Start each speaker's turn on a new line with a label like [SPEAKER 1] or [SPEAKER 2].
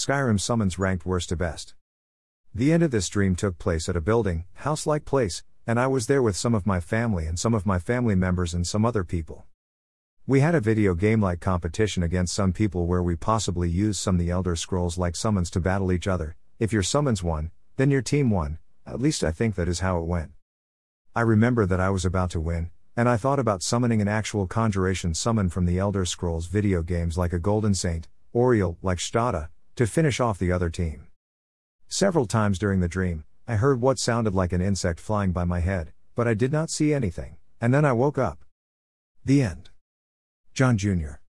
[SPEAKER 1] Skyrim summons ranked worst to best. The end of this dream took place at a building, house like place, and I was there with some of my family and some of my family members and some other people. We had a video game like competition against some people where we possibly used some the Elder Scrolls like summons to battle each other. If your summons won, then your team won, at least I think that is how it went. I remember that I was about to win, and I thought about summoning an actual conjuration summon from the Elder Scrolls video games like a Golden Saint, Auriel, like Stada, to finish off the other team. Several times during the dream, I heard what sounded like an insect flying by my head, but I did not see anything, and then I woke up. The end. John Jr.